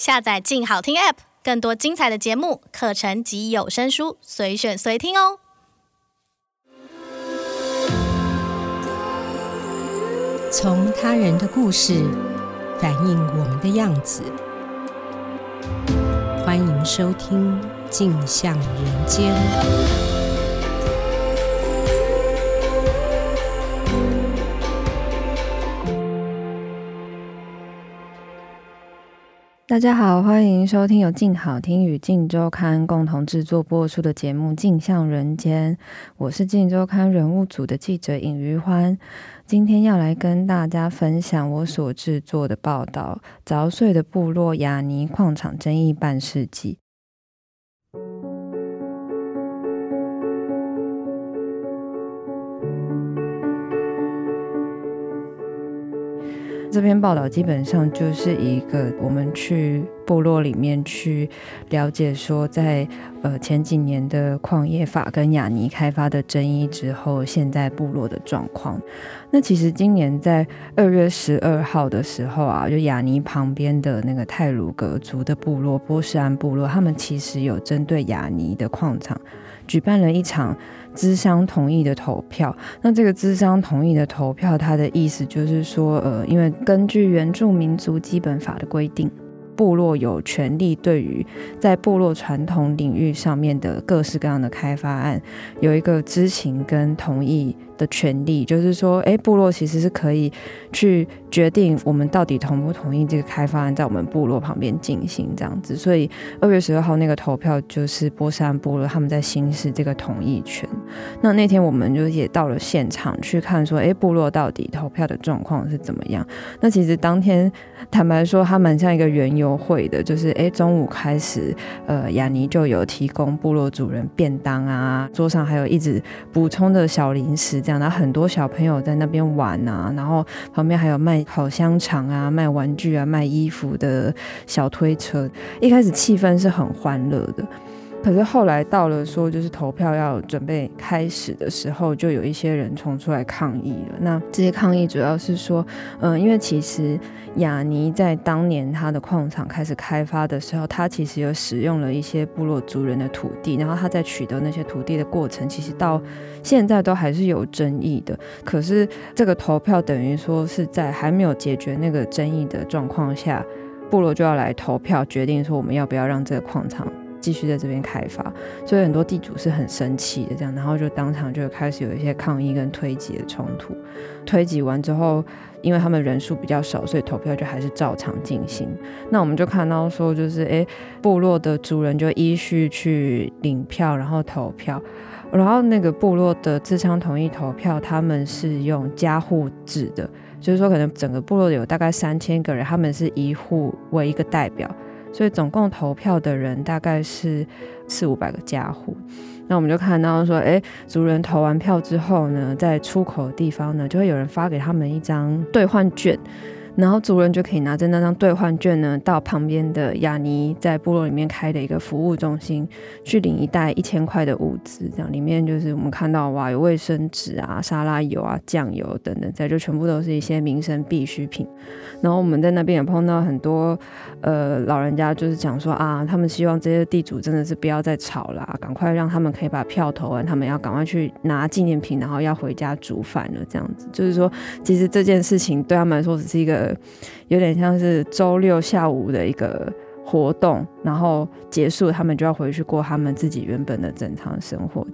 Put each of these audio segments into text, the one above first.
下载“静好听 ”App，更多精彩的节目、课程及有声书，随选随听哦。从他人的故事反映我们的样子，欢迎收听《镜像人间》。大家好，欢迎收听由静好听与静周刊共同制作播出的节目《镜像人间》，我是静周刊人物组的记者尹余欢，今天要来跟大家分享我所制作的报道《凿碎的部落雅尼矿场争议半世纪》。这篇报道基本上就是一个我们去部落里面去了解，说在呃前几年的矿业法跟雅尼开发的争议之后，现在部落的状况。那其实今年在二月十二号的时候啊，就雅尼旁边的那个泰鲁格族的部落波士安部落，他们其实有针对雅尼的矿场举办了一场。知商同意的投票，那这个知商同意的投票，它的意思就是说，呃，因为根据原住民族基本法的规定，部落有权利对于在部落传统领域上面的各式各样的开发案，有一个知情跟同意的权利，就是说，诶，部落其实是可以去决定我们到底同不同意这个开发案在我们部落旁边进行这样子。所以二月十二号那个投票就是波山部落他们在行使这个同意权。那那天我们就也到了现场去看，说，诶，部落到底投票的状况是怎么样？那其实当天坦白说，他们像一个园游会的，就是诶，中午开始，呃，雅尼就有提供部落主人便当啊，桌上还有一直补充的小零食。然后很多小朋友在那边玩啊，然后旁边还有卖烤香肠啊、卖玩具啊、卖衣服的小推车。一开始气氛是很欢乐的。可是后来到了说就是投票要准备开始的时候，就有一些人冲出来抗议了。那这些抗议主要是说，嗯，因为其实雅尼在当年他的矿场开始开发的时候，他其实有使用了一些部落族人的土地，然后他在取得那些土地的过程，其实到现在都还是有争议的。可是这个投票等于说是在还没有解决那个争议的状况下，部落就要来投票决定说我们要不要让这个矿场。继续在这边开发，所以很多地主是很生气的，这样，然后就当场就开始有一些抗议跟推挤的冲突。推挤完之后，因为他们人数比较少，所以投票就还是照常进行。那我们就看到说，就是诶，部落的族人就依序去领票，然后投票，然后那个部落的智商同意投票，他们是用家户制的，就是说可能整个部落有大概三千个人，他们是一户为一个代表。所以总共投票的人大概是四五百个家户，那我们就看到说，哎，族人投完票之后呢，在出口的地方呢，就会有人发给他们一张兑换券。然后族人就可以拿着那张兑换券呢，到旁边的雅尼在部落里面开的一个服务中心去领一袋一千块的物资，这样里面就是我们看到哇，有卫生纸啊、沙拉油啊、酱油等等，这就全部都是一些民生必需品。然后我们在那边也碰到很多呃老人家，就是讲说啊，他们希望这些地主真的是不要再吵了，赶快让他们可以把票投完，他们要赶快去拿纪念品，然后要回家煮饭了。这样子就是说，其实这件事情对他们来说只是一个。有点像是周六下午的一个活动，然后结束，他们就要回去过他们自己原本的正常生活。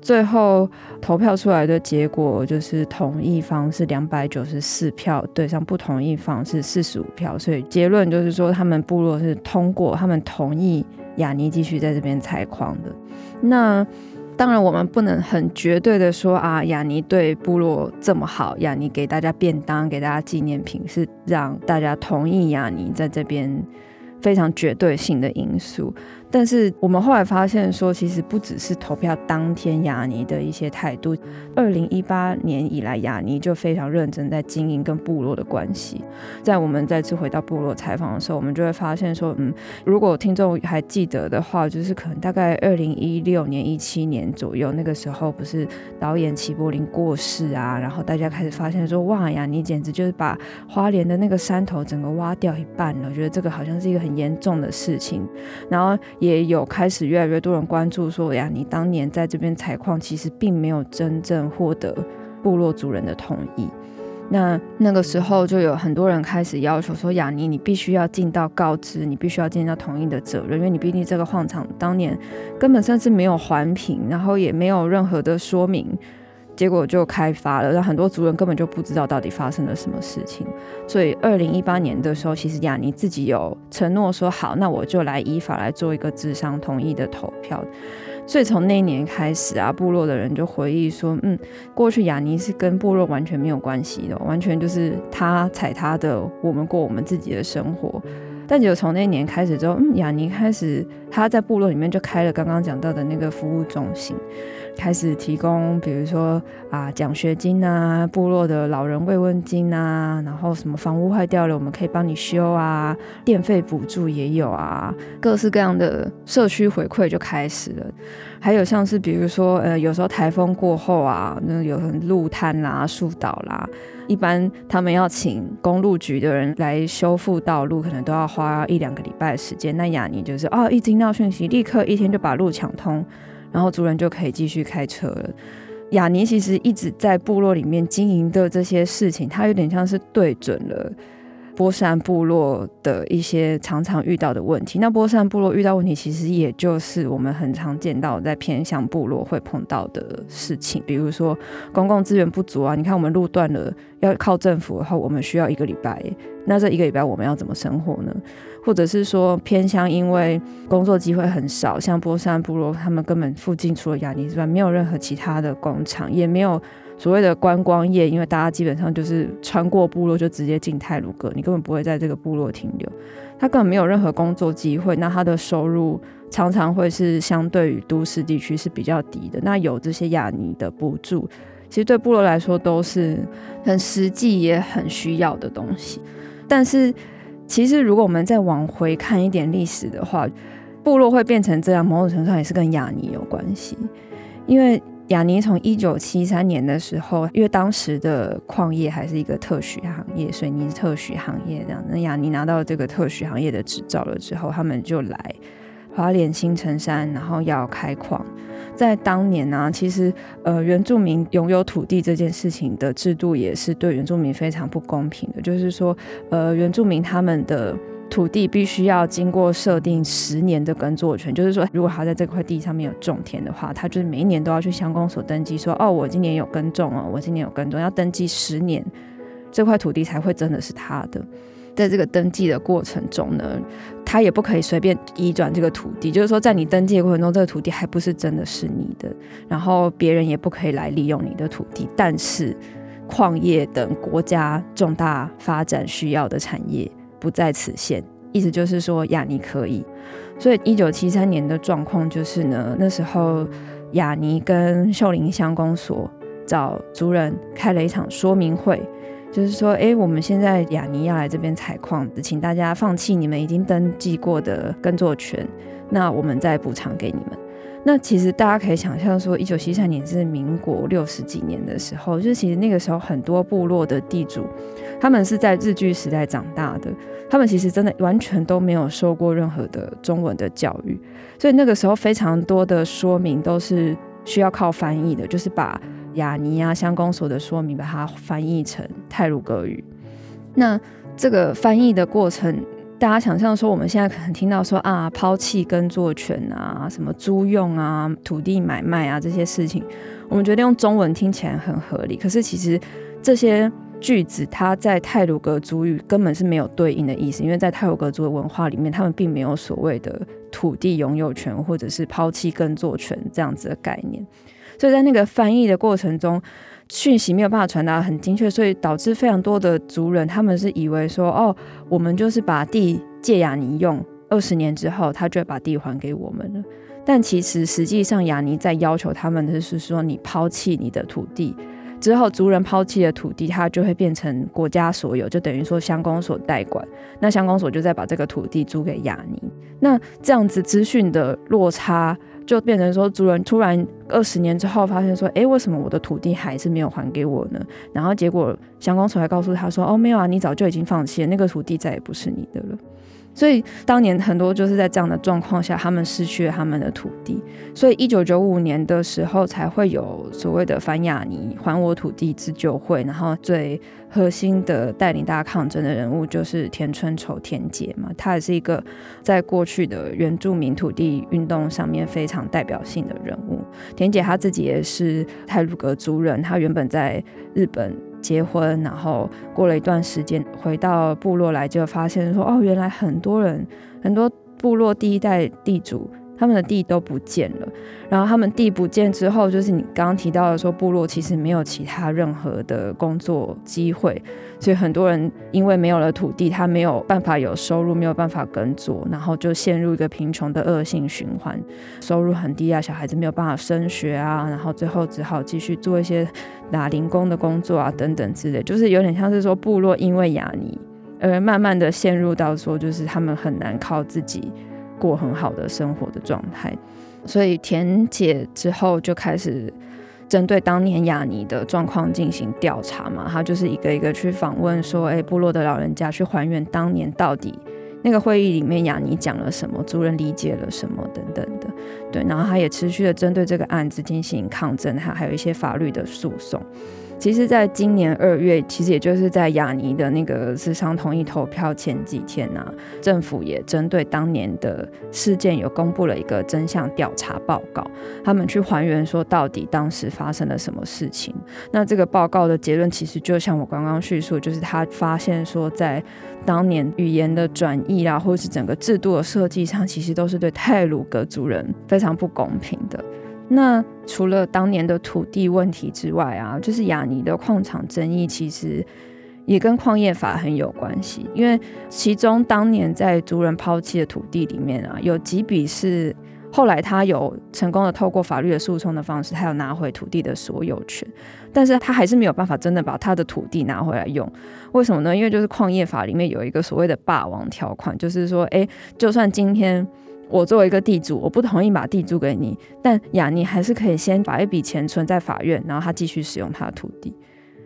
最后投票出来的结果就是同意方是两百九十四票，对上不同意方是四十五票，所以结论就是说，他们部落是通过，他们同意雅尼继续在这边采矿的。那。当然，我们不能很绝对的说啊，雅尼对部落这么好，雅尼给大家便当，给大家纪念品，是让大家同意雅尼在这边非常绝对性的因素。但是我们后来发现说，其实不只是投票当天雅尼的一些态度。二零一八年以来，雅尼就非常认真在经营跟部落的关系。在我们再次回到部落采访的时候，我们就会发现说，嗯，如果听众还记得的话，就是可能大概二零一六年、一七年左右，那个时候不是导演齐柏林过世啊，然后大家开始发现说，哇，雅尼简直就是把花莲的那个山头整个挖掉一半了。我觉得这个好像是一个很严重的事情，然后。也有开始越来越多人关注说，呀，你当年在这边采矿，其实并没有真正获得部落族人的同意。那那个时候就有很多人开始要求说，雅尼，你必须要尽到告知，你必须要尽到同意的责任，因为你毕竟这个矿场当年根本甚至没有环评，然后也没有任何的说明。结果就开发了，让很多族人根本就不知道到底发生了什么事情。所以，二零一八年的时候，其实亚尼自己有承诺说：“好，那我就来依法来做一个智商同意的投票。”所以从那一年开始啊，部落的人就回忆说：“嗯，过去亚尼是跟部落完全没有关系的，完全就是他踩他的，我们过我们自己的生活。”但就从那一年开始之后，嗯，亚尼开始他在部落里面就开了刚刚讲到的那个服务中心。开始提供，比如说啊，奖学金啊，部落的老人慰问金啊，然后什么房屋坏掉了，我们可以帮你修啊，电费补助也有啊，各式各样的社区回馈就开始了。还有像是比如说，呃，有时候台风过后啊，那有很路瘫啦、树倒啦，一般他们要请公路局的人来修复道路，可能都要花一两个礼拜的时间。那亚尼就是哦，一听到讯息，立刻一天就把路抢通。然后族人就可以继续开车了。雅尼其实一直在部落里面经营的这些事情，他有点像是对准了波山部落的一些常常遇到的问题。那波山部落遇到问题，其实也就是我们很常见到在偏乡部落会碰到的事情，比如说公共资源不足啊。你看我们路断了，要靠政府的话，我们需要一个礼拜。那这一个礼拜我们要怎么生活呢？或者是说偏乡，因为工作机会很少，像波山部落，他们根本附近除了亚尼之外，没有任何其他的工厂，也没有所谓的观光业，因为大家基本上就是穿过部落就直接进泰鲁阁，你根本不会在这个部落停留，他根本没有任何工作机会，那他的收入常常会是相对于都市地区是比较低的。那有这些亚尼的补助，其实对部落来说都是很实际也很需要的东西，但是。其实，如果我们再往回看一点历史的话，部落会变成这样，某种程度上也是跟亚尼有关系。因为亚尼从一九七三年的时候，因为当时的矿业还是一个特许行业，水泥特许行业这样。那亚尼拿到这个特许行业的执照了之后，他们就来花莲新城山，然后要开矿。在当年呢、其实呃，原住民拥有土地这件事情的制度也是对原住民非常不公平的。就是说，呃，原住民他们的土地必须要经过设定十年的耕作权，就是说，如果他在这块地上面有种田的话，他就是每一年都要去乡公所登记说，哦，我今年有耕种哦，我今年有耕种，要登记十年，这块土地才会真的是他的。在这个登记的过程中呢，他也不可以随便移转这个土地，就是说，在你登记的过程中，这个土地还不是真的是你的，然后别人也不可以来利用你的土地。但是，矿业等国家重大发展需要的产业不在此限，意思就是说，亚尼可以。所以，一九七三年的状况就是呢，那时候亚尼跟秀林乡公所找族人开了一场说明会。就是说，哎，我们现在亚尼要来这边采矿，请大家放弃你们已经登记过的耕作权，那我们再补偿给你们。那其实大家可以想象说，一九七三年是民国六十几年的时候，就是其实那个时候很多部落的地主，他们是在日据时代长大的，他们其实真的完全都没有受过任何的中文的教育，所以那个时候非常多的说明都是需要靠翻译的，就是把。亚尼啊，乡公所的说明，把它翻译成泰鲁格语。那这个翻译的过程，大家想象说，我们现在可能听到说啊，抛弃耕作权啊，什么租用啊，土地买卖啊这些事情，我们觉得用中文听起来很合理。可是其实这些句子，它在泰鲁格族语根本是没有对应的意思，因为在泰鲁格族的文化里面，他们并没有所谓的土地拥有权或者是抛弃耕作权这样子的概念。所以在那个翻译的过程中，讯息没有办法传达很精确，所以导致非常多的族人他们是以为说，哦，我们就是把地借亚尼用，二十年之后，他就会把地还给我们了。但其实实际上，亚尼在要求他们的是说，你抛弃你的土地之后，族人抛弃的土地，它就会变成国家所有，就等于说乡公所代管。那乡公所就再把这个土地租给亚尼。那这样子资讯的落差，就变成说，族人突然二十年之后发现说，哎，为什么我的土地还是没有还给我呢？然后结果乡公所还告诉他说，哦，没有啊，你早就已经放弃了，那个土地再也不是你的了。所以当年很多就是在这样的状况下，他们失去了他们的土地。所以一九九五年的时候才会有所谓的反亚尼还我土地自救会，然后最核心的带领大家抗争的人物就是田春仇田姐嘛，她也是一个在过去的原住民土地运动上面非常代表性的人物。田姐她自己也是泰鲁格族人，她原本在日本。结婚，然后过了一段时间，回到部落来，就发现说，哦，原来很多人，很多部落第一代地主。他们的地都不见了，然后他们地不见之后，就是你刚刚提到的说，部落其实没有其他任何的工作机会，所以很多人因为没有了土地，他没有办法有收入，没有办法耕作，然后就陷入一个贫穷的恶性循环，收入很低啊，小孩子没有办法升学啊，然后最后只好继续做一些打零工的工作啊，等等之类，就是有点像是说部落因为雅尼而慢慢的陷入到说，就是他们很难靠自己。过很好的生活的状态，所以田姐之后就开始针对当年雅尼的状况进行调查嘛，她就是一个一个去访问，说，哎，部落的老人家去还原当年到底那个会议里面雅尼讲了什么，族人理解了什么等等的，对，然后她也持续的针对这个案子进行抗争，还还有一些法律的诉讼。其实，在今年二月，其实也就是在雅尼的那个咨商同意投票前几天呢、政府也针对当年的事件有公布了一个真相调查报告。他们去还原说，到底当时发生了什么事情。那这个报告的结论，其实就像我刚刚叙述，就是他发现说，在当年语言的转译啊，或者是整个制度的设计上，其实都是对泰鲁格族人非常不公平的。那除了当年的土地问题之外啊，就是雅尼的矿场争议，其实也跟矿业法很有关系。因为其中当年在族人抛弃的土地里面啊，有几笔是后来他有成功的透过法律的诉讼的方式，他有拿回土地的所有权，但是他还是没有办法真的把他的土地拿回来用。为什么呢？因为就是矿业法里面有一个所谓的霸王条款，就是说，哎，就算今天。我作为一个地主，我不同意把地租给你，但雅尼还是可以先把一笔钱存在法院，然后他继续使用他的土地。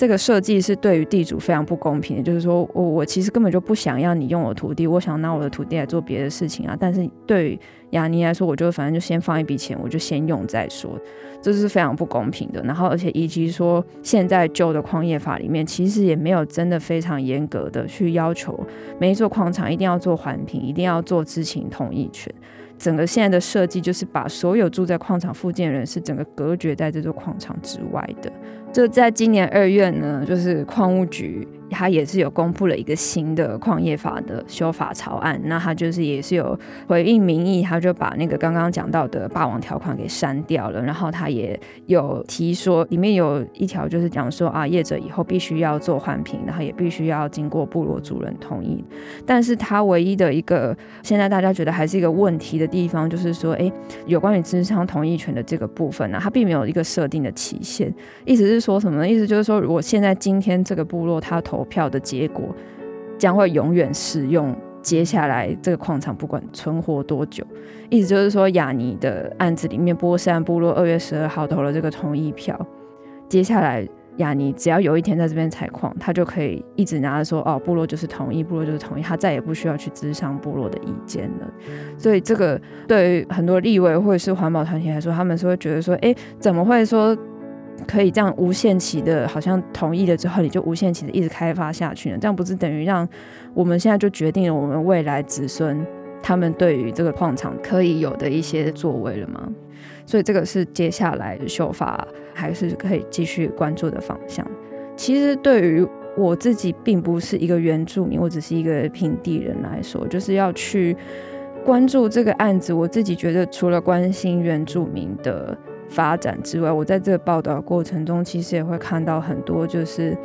这个设计是对于地主非常不公平的，就是说我我其实根本就不想要你用我土地，我想拿我的土地来做别的事情啊。但是对于雅尼来说，我就反正就先放一笔钱，我就先用再说。这是非常不公平的，然后而且以及说，现在旧的矿业法里面其实也没有真的非常严格的去要求每一座矿场一定要做环评，一定要做知情同意权。整个现在的设计就是把所有住在矿场附近的人是整个隔绝在这座矿场之外的。就在今年二月呢，就是矿务局。他也是有公布了一个新的矿业法的修法草案，那他就是也是有回应民意，他就把那个刚刚讲到的霸王条款给删掉了，然后他也有提说里面有一条就是讲说啊，业者以后必须要做环评，然后也必须要经过部落族人同意，但是他唯一的一个现在大家觉得还是一个问题的地方，就是说，哎，有关于资商同意权的这个部分呢，它并没有一个设定的期限，意思是说什么呢？意思就是说，如果现在今天这个部落他投票的结果将会永远适用。接下来这个矿场不管存活多久，意思就是说，雅尼的案子里面，波山部落二月十二号投了这个同意票。接下来，雅尼只要有一天在这边采矿，他就可以一直拿着说：“哦，部落就是同意，部落就是同意。”他再也不需要去咨商部落的意见了。所以，这个对于很多立委或者是环保团体来说，他们是会觉得说：“哎，怎么会说？”可以这样无限期的，好像同意了之后，你就无限期的一直开发下去呢？这样不是等于让我们现在就决定了我们未来子孙他们对于这个矿场可以有的一些作为了吗？所以这个是接下来的修法还是可以继续关注的方向。其实对于我自己并不是一个原住民，我只是一个平地人来说，就是要去关注这个案子。我自己觉得除了关心原住民的。发展之外，我在这个报道过程中，其实也会看到很多，就是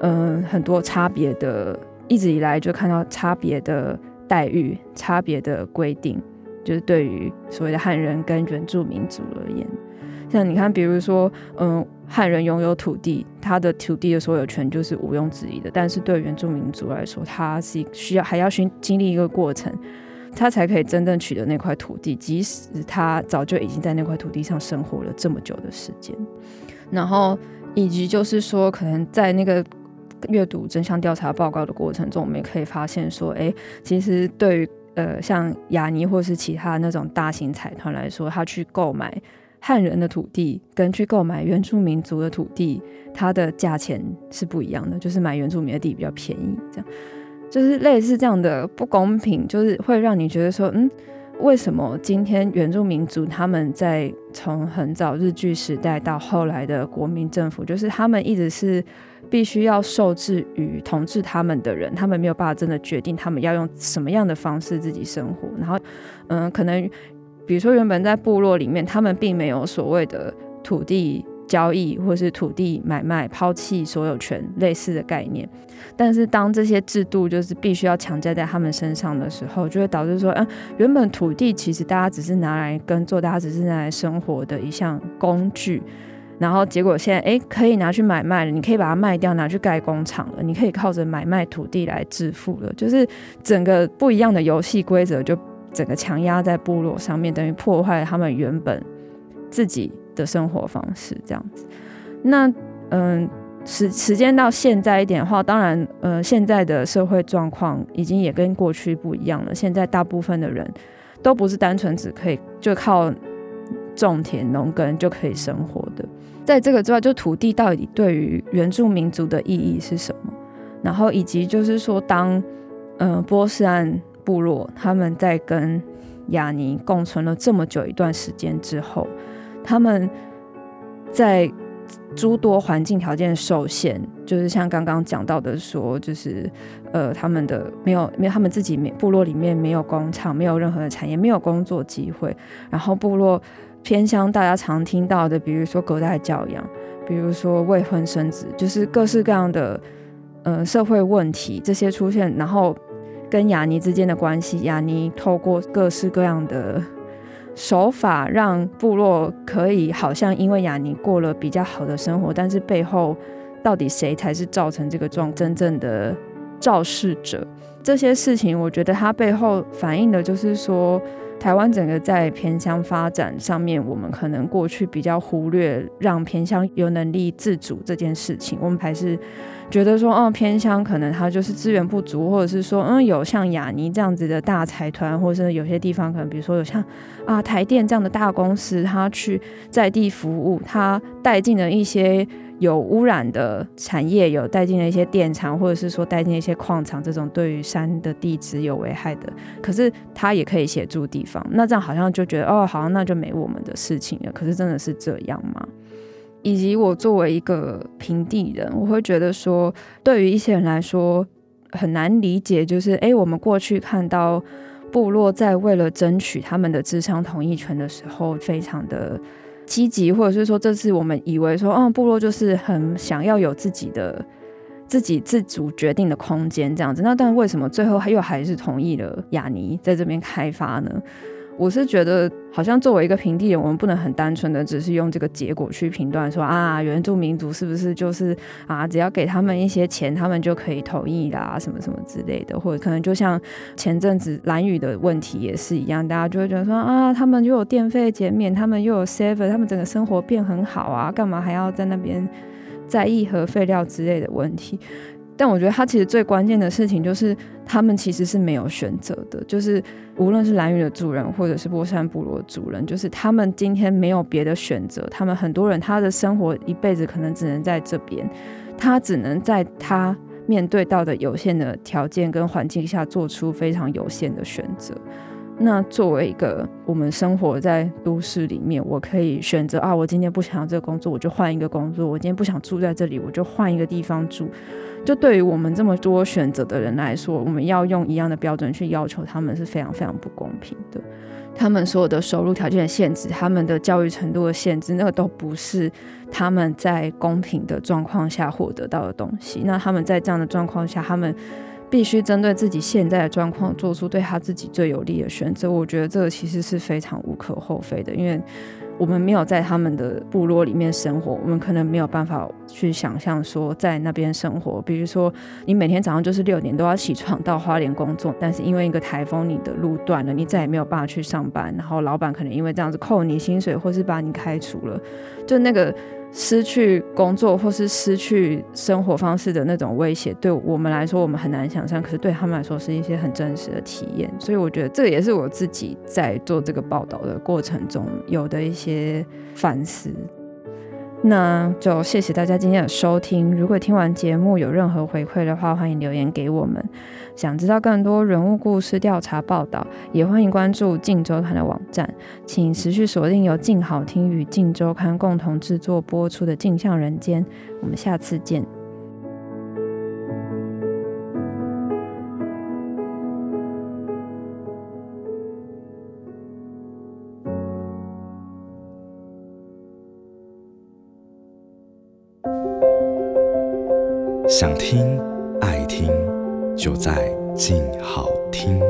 嗯、很多差别的，一直以来就看到差别的待遇差别的规定，就是对于所谓的汉人跟原住民族而言，像你看，比如说，嗯，汉人拥有土地，他的土地的所有权就是毋庸置疑的，但是对原住民族来说，他是需要还要经经历一个过程，他才可以真正取得那块土地，即使他早就已经在那块土地上生活了这么久的时间，然后以及就是说，可能在那个。阅读真相调查报告的过程中，我们也可以发现说，哎，其实对于呃像雅尼或是其他那种大型财团来说，他去购买汉人的土地，跟去购买原住民族的土地，它的价钱是不一样的，就是买原住民的地比较便宜，这样就是类似这样的不公平，就是会让你觉得说，嗯，为什么今天原住民族他们在从很早日据时代到后来的国民政府，就是他们一直是。必须要受制于统治他们的人，他们没有办法真的决定他们要用什么样的方式自己生活。然后，嗯、可能比如说原本在部落里面，他们并没有所谓的土地交易或是土地买卖、抛弃所有权类似的概念。但是当这些制度就是必须要强加在他们身上的时候，就会导致说，嗯、原本土地其实大家只是拿来耕作，大家只是拿来生活的一项工具。然后结果现在诶，可以拿去买卖了，你可以把它卖掉，拿去盖工厂了，你可以靠着买卖土地来致富了，就是整个不一样的游戏规则就整个强压在部落上面，等于破坏了他们原本自己的生活方式这样子。那嗯，时时间到现在一点的话，当然呃，现在的社会状况已经也跟过去不一样了。现在大部分的人都不是单纯只可以就靠种田农耕就可以生活的。在这个之外，就土地到底对于原住民族的意义是什么？然后以及就是说，当呃波斯安部落他们在跟雅尼共存了这么久一段时间之后，他们在诸多环境条件受限，就是像刚刚讲到的说，就是呃他们的没有没有他们自己没部落里面没有工厂，没有任何的产业，没有工作机会，然后部落。偏乡大家常听到的，比如说隔代教养，比如说未婚生子，就是各式各样的呃社会问题这些出现，然后跟雅尼之间的关系，雅尼透过各式各样的手法，让部落可以好像因为亚尼过了比较好的生活，但是背后到底谁才是造成这个状真正的肇事者？这些事情，我觉得它背后反映的就是说。台湾整个在偏乡发展上面，我们可能过去比较忽略让偏乡有能力自主这件事情。我们还是觉得说，哦，偏乡可能它就是资源不足，或者是说，嗯，有像雅尼这样子的大财团，或者是有些地方可能，比如说有像啊台电这样的大公司，它去在地服务，它带进了一些。有污染的产业，有带进了一些电厂，或者是说带进一些矿场，这种对于山的地质有危害的，可是它也可以协助地方。那这样好像就觉得哦，好像那就没我们的事情了。可是真的是这样吗？以及我作为一个平地人，我会觉得说，对于一些人来说很难理解，就是诶，我们过去看到部落在为了争取他们的智商同意权的时候，非常的。积极，或者是说，这次我们以为说，嗯，部落就是很想要有自己的、自己自主决定的空间这样子。那但为什么最后又还是同意了雅尼在这边开发呢？我是觉得，好像作为一个平地人，我们不能很单纯的只是用这个结果去评断说啊，原住民族是不是就是啊，只要给他们一些钱，他们就可以同意啦，什么什么之类的，或者可能就像前阵子蓝屿的问题也是一样，大家就会觉得说啊，他们又有电费减免，他们又有 seven，他们整个生活变很好啊，干嘛还要在那边在意核废料之类的问题？但我觉得他其实最关键的事情就是，他们其实是没有选择的。就是无论是蓝雨的主人，或者是波山部落的主人，就是他们今天没有别的选择。他们很多人他的生活一辈子可能只能在这边，他只能在他面对到的有限的条件跟环境下做出非常有限的选择。那作为一个我们生活在都市里面，我可以选择啊，我今天不想要这个工作，我就换一个工作；我今天不想住在这里，我就换一个地方住。就对于我们这么多选择的人来说，我们要用一样的标准去要求他们是非常非常不公平的。他们所有的收入条件的限制，他们的教育程度的限制，那个都不是他们在公平的状况下获得到的东西。那他们在这样的状况下，他们必须针对自己现在的状况，做出对他自己最有利的选择。我觉得这个其实是非常无可厚非的，因为我们没有在他们的部落里面生活，我们可能没有办法去想象说在那边生活。比如说，你每天早上就是六点都要起床到花莲工作，但是因为一个台风，你的路断了，你再也没有办法去上班，然后老板可能因为这样子扣你薪水，或是把你开除了，就那个。失去工作或是失去生活方式的那种威胁，对我们来说我们很难想象，可是对他们来说是一些很真实的体验。所以我觉得这也是我自己在做这个报道的过程中有的一些反思。那就谢谢大家今天的收听。如果听完节目有任何回馈的话，欢迎留言给我们。想知道更多人物故事调查报道，也欢迎关注镜周刊的网站。请持续锁定由镜好听与镜周刊共同制作播出的《镜像人间》。我们下次见。想听，爱听，就在静好听。